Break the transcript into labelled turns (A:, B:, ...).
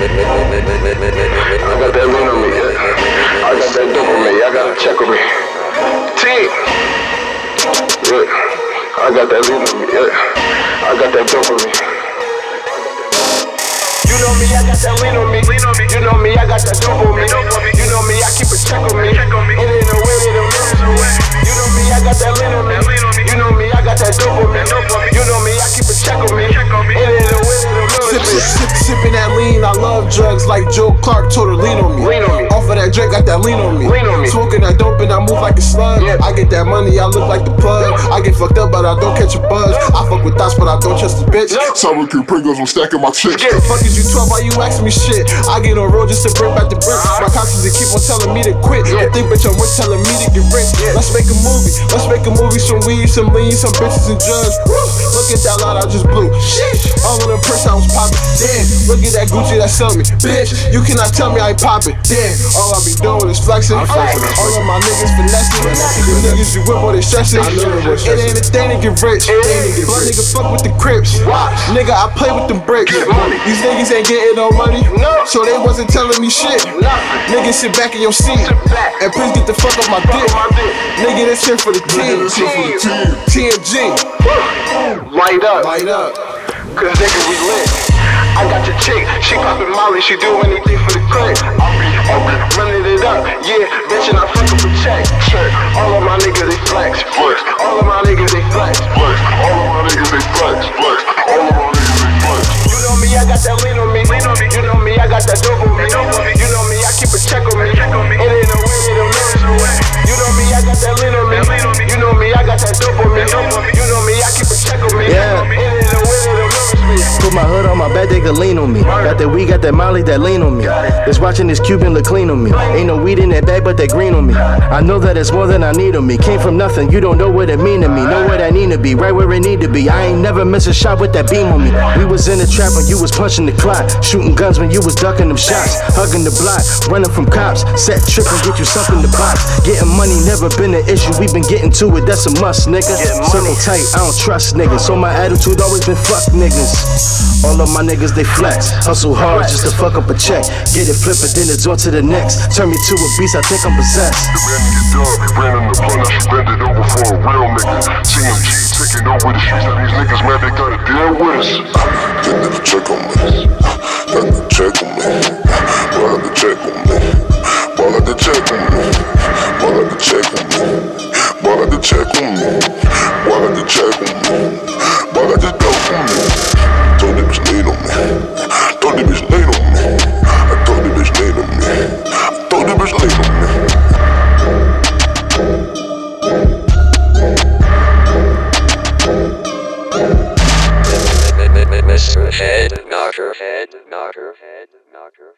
A: I got that lean on me. I got that dope on me. I got a check on me. T. Yeah. I got that lean on me, yeah. I got that dope on me. You know me, I got that lean on me. You know me, I got that dope on me.
B: Love drugs like Joe Clark told her lean on me.
A: Lean on me.
B: Off of that Drake, got that lean on me.
A: Lean on me.
B: Smoking that dope and I move like a slug.
A: Yeah.
B: I get that money, I look like the plug. I get fucked up, but I don't catch a buzz. I fuck with thoughts, but I don't trust the bitch.
A: No.
C: Sour cream Pringles, I'm stacking my chips.
A: Yeah.
B: The fuck is you 12? Why you asking me shit? I get on road just to bring back the bricks. Uh-huh. My conscience they keep on telling me to quit.
A: Yeah.
B: They think bitch I'm rich, telling me to get rich.
A: Yeah.
B: Let's make a movie. Let's make a movie. Some weed, some lean, some bitches and drugs. Look at that lot I just blew. Sheesh. All of them perks I was popping. Damn. Look at that Gucci that sell me. Bitch, you cannot tell me I ain't popping. Damn. All I be doing is flexing. All of my niggas finessing. The niggas you whip, boy, they stressing.
C: I know they was
B: It ain't a thing to get rich.
A: It ain't to get
B: Blood nigga fuck with the crips.
A: Watch.
B: Nigga, I play with them bricks. These niggas ain't getting no money.
A: No.
B: So they wasn't telling me shit. Nigga, sit back in your seat. And please get the fuck off my dick. Nigga, this shit for the team.
C: This shit for the team.
B: TMG.
A: Light up.
B: Light up.
A: Cause nigga, we lit. I got your chick, she poppin' Molly, she do anything for the click. I'll be, I'll be running it up, yeah, bitch, and I fuck up a check. Check. All of my niggas, they flex. Flex. All of my niggas, they flex.
C: Flex. All of my niggas, they flex. Flex. All of my niggas, they flex.
A: You know me, I got that lean on me. Lean on me. You know me, I got that dope on me.
D: Put my hood on my back, they could lean on me. Got that weed, got that molly, that lean on me. Just watching this Cuban look clean on me. Ain't no weed in that bag, but that green on me. I know that it's more than I need on me. Came from nothing, you don't know what it mean to me. Know what I need to be, right where it need to be. I ain't never miss a shot with that beam on me. We was in the trap when you was punching the clock. Shooting guns when you was ducking them shots. Hugging the block, running from cops. Set trip and get you something to box. Getting money never been an issue. We been getting to it, that's a must, nigga. Circle tight, I don't trust niggas. So my attitude always been fuck niggas. All of my niggas, they flex. Hustle hard just to fuck up a check. Get it flipped, then it's on to the next. Turn me to a beast, I think I'm possessed.
C: The man get dub, he ran in the blunt, I should bend it over for a real nigga. TMG taking over the streets, and these niggas mad they gotta deal with us. That nigga check on me. That nigga check on me. Boy, I the check on me. Boy, I the check on me. Boy, I the check on me. Boy, I the check on me.
E: Mr. Head Knocker, Head Knocker, Head Knocker.